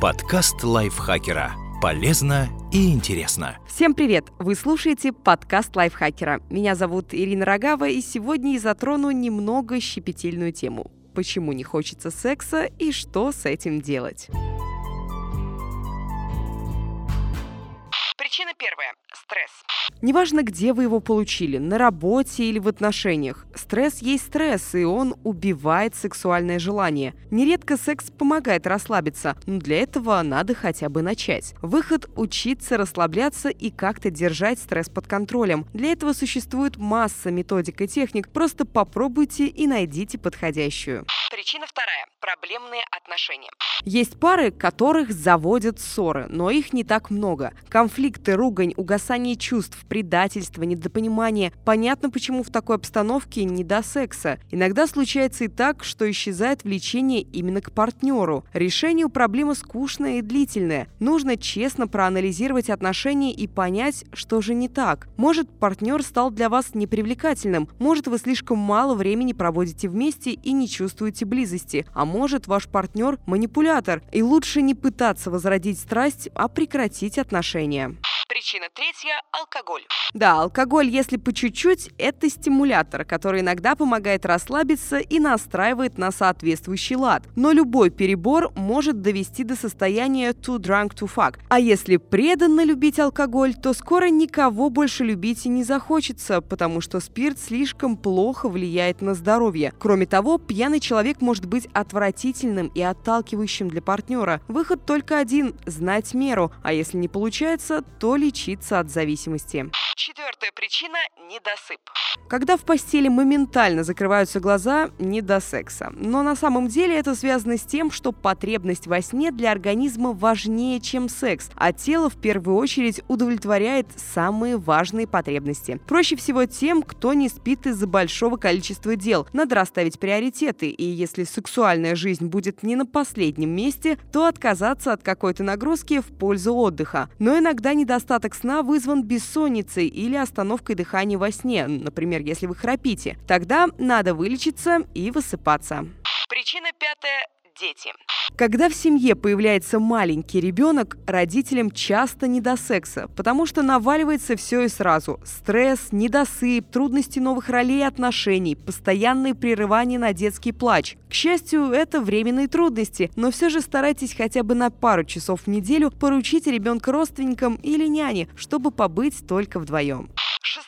Подкаст лайфхакера. Полезно и интересно. Всем привет! Вы слушаете подкаст лайфхакера. Меня зовут Ирина Рогава, и сегодня я затрону немного щепетильную тему. Почему не хочется секса и что с этим делать? Причина первая – стресс. Неважно, где вы его получили, на работе или в отношениях. Стресс есть стресс, и он убивает сексуальное желание. Нередко секс помогает расслабиться, но для этого надо хотя бы начать. Выход – учиться расслабляться и как-то держать стресс под контролем. Для этого существует масса методик и техник, просто попробуйте и найдите подходящую. Причина вторая – проблемные отношения. Есть пары, которых заводят ссоры, но их не так много. Конфликты, ругань, угасание чувств, предательство, недопонимание. Понятно, почему в такой обстановке не до секса. Иногда случается и так, что исчезает влечение именно к партнеру. Решение у проблемы скучное и длительное. Нужно честно проанализировать отношения и понять, что же не так. Может, партнер стал для вас непривлекательным, может, вы слишком мало времени проводите вместе и не чувствуете близости, а может, ваш партнер манипулятор, и лучше не пытаться возродить страсть, а прекратить отношения. Причина третья – алкоголь. Да, алкоголь, если по чуть-чуть, это стимулятор, который иногда помогает расслабиться и настраивает на соответствующий лад. Но любой перебор может довести до состояния too drunk to fuck. А если преданно любить алкоголь, то скоро никого больше любить и не захочется, потому что спирт слишком плохо влияет на здоровье. Кроме того, пьяный человек может быть отвратительным и отталкивающим для партнера. Выход только один – знать меру, а если не получается, то лечиться от зависимости. Четвертая причина – недосып. Когда в постели моментально закрываются глаза, не до секса. Но на самом деле это связано с тем, что потребность во сне для организма важнее, чем секс, а тело в первую очередь удовлетворяет самые важные потребности. Проще всего тем, кто не спит из-за большого количества дел. Надо расставить приоритеты, и если сексуальная жизнь будет не на последнем месте, то отказаться от какой-то нагрузки в пользу отдыха. Но иногда недостаток сна вызван бессонницей или остановкой дыхания во сне, например, если вы храпите. Тогда надо вылечиться и высыпаться. Причина пятая дети. Когда в семье появляется маленький ребенок, родителям часто не до секса, потому что наваливается все и сразу. Стресс, недосып, трудности новых ролей и отношений, постоянные прерывания на детский плач. К счастью, это временные трудности, но все же старайтесь хотя бы на пару часов в неделю поручить ребенка родственникам или няне, чтобы побыть только вдвоем.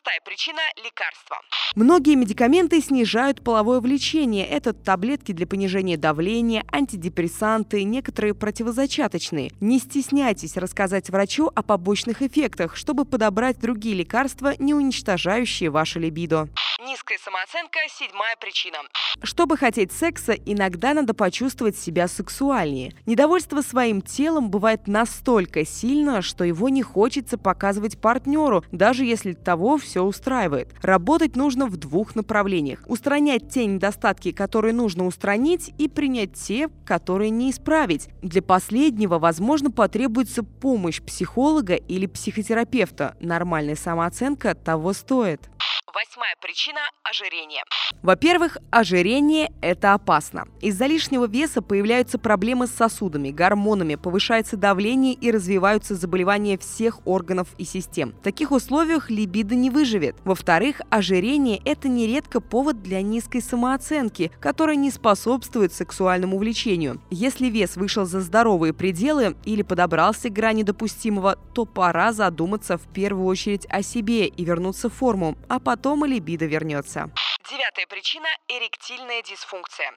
Шестая причина – лекарства. Многие медикаменты снижают половое влечение. Это таблетки для понижения давления, антидепрессанты, некоторые противозачаточные. Не стесняйтесь рассказать врачу о побочных эффектах, чтобы подобрать другие лекарства, не уничтожающие ваше либидо. Низкая самооценка – седьмая причина. Чтобы хотеть секса, иногда надо почувствовать себя сексуальнее. Недовольство своим телом бывает настолько сильно, что его не хочется показывать партнеру, даже если того все устраивает. Работать нужно в двух направлениях. Устранять те недостатки, которые нужно устранить, и принять те, которые не исправить. Для последнего, возможно, потребуется помощь психолога или психотерапевта. Нормальная самооценка того стоит. Восьмая причина – ожирение. Во-первых, ожирение – это опасно. Из-за лишнего веса появляются проблемы с сосудами, гормонами, повышается давление и развиваются заболевания всех органов и систем. В таких условиях либидо не выживет. Во-вторых, ожирение – это нередко повод для низкой самооценки, которая не способствует сексуальному влечению. Если вес вышел за здоровые пределы или подобрался к грани допустимого, то пора задуматься в первую очередь о себе и вернуться в форму, а потом потом и либидо вернется. Девятая причина – эректильная дисфункция.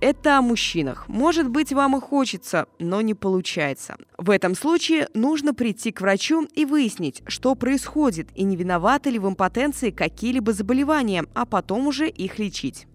Это о мужчинах. Может быть, вам и хочется, но не получается. В этом случае нужно прийти к врачу и выяснить, что происходит и не виноваты ли в импотенции какие-либо заболевания, а потом уже их лечить.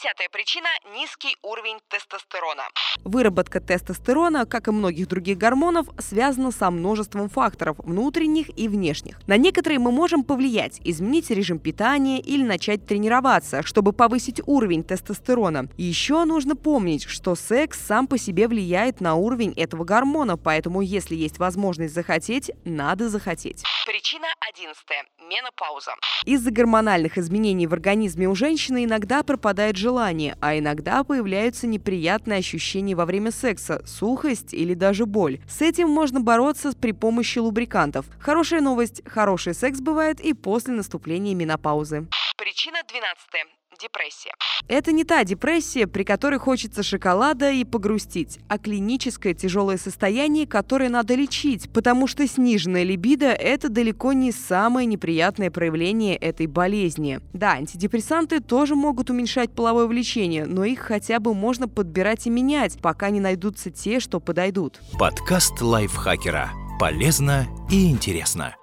Десятая причина – низкий уровень тестостерона. Выработка тестостерона, как и многих других гормонов, связана со множеством факторов, внутренних и внешних. На некоторые мы можем повлиять, изменить режим питания или начать тренироваться, чтобы повысить уровень тестостерона. Еще нужно помнить, что секс сам по себе влияет на уровень этого гормона, поэтому если есть возможность захотеть, надо захотеть. Причина одиннадцатая – менопауза. Из-за гормональных изменений в организме у женщины иногда пропадает желание, а иногда появляются неприятные ощущения во время секса, сухость или даже боль. С этим можно бороться при помощи лубрикантов. Хорошая новость – хороший секс бывает и после наступления менопаузы. Причина 12 депрессия. Это не та депрессия, при которой хочется шоколада и погрустить, а клиническое тяжелое состояние, которое надо лечить, потому что сниженная либидо – это далеко не самое неприятное проявление этой болезни. Да, антидепрессанты тоже могут уменьшать половое влечение, но их хотя бы можно подбирать и менять, пока не найдутся те, что подойдут. Подкаст лайфхакера. Полезно и интересно.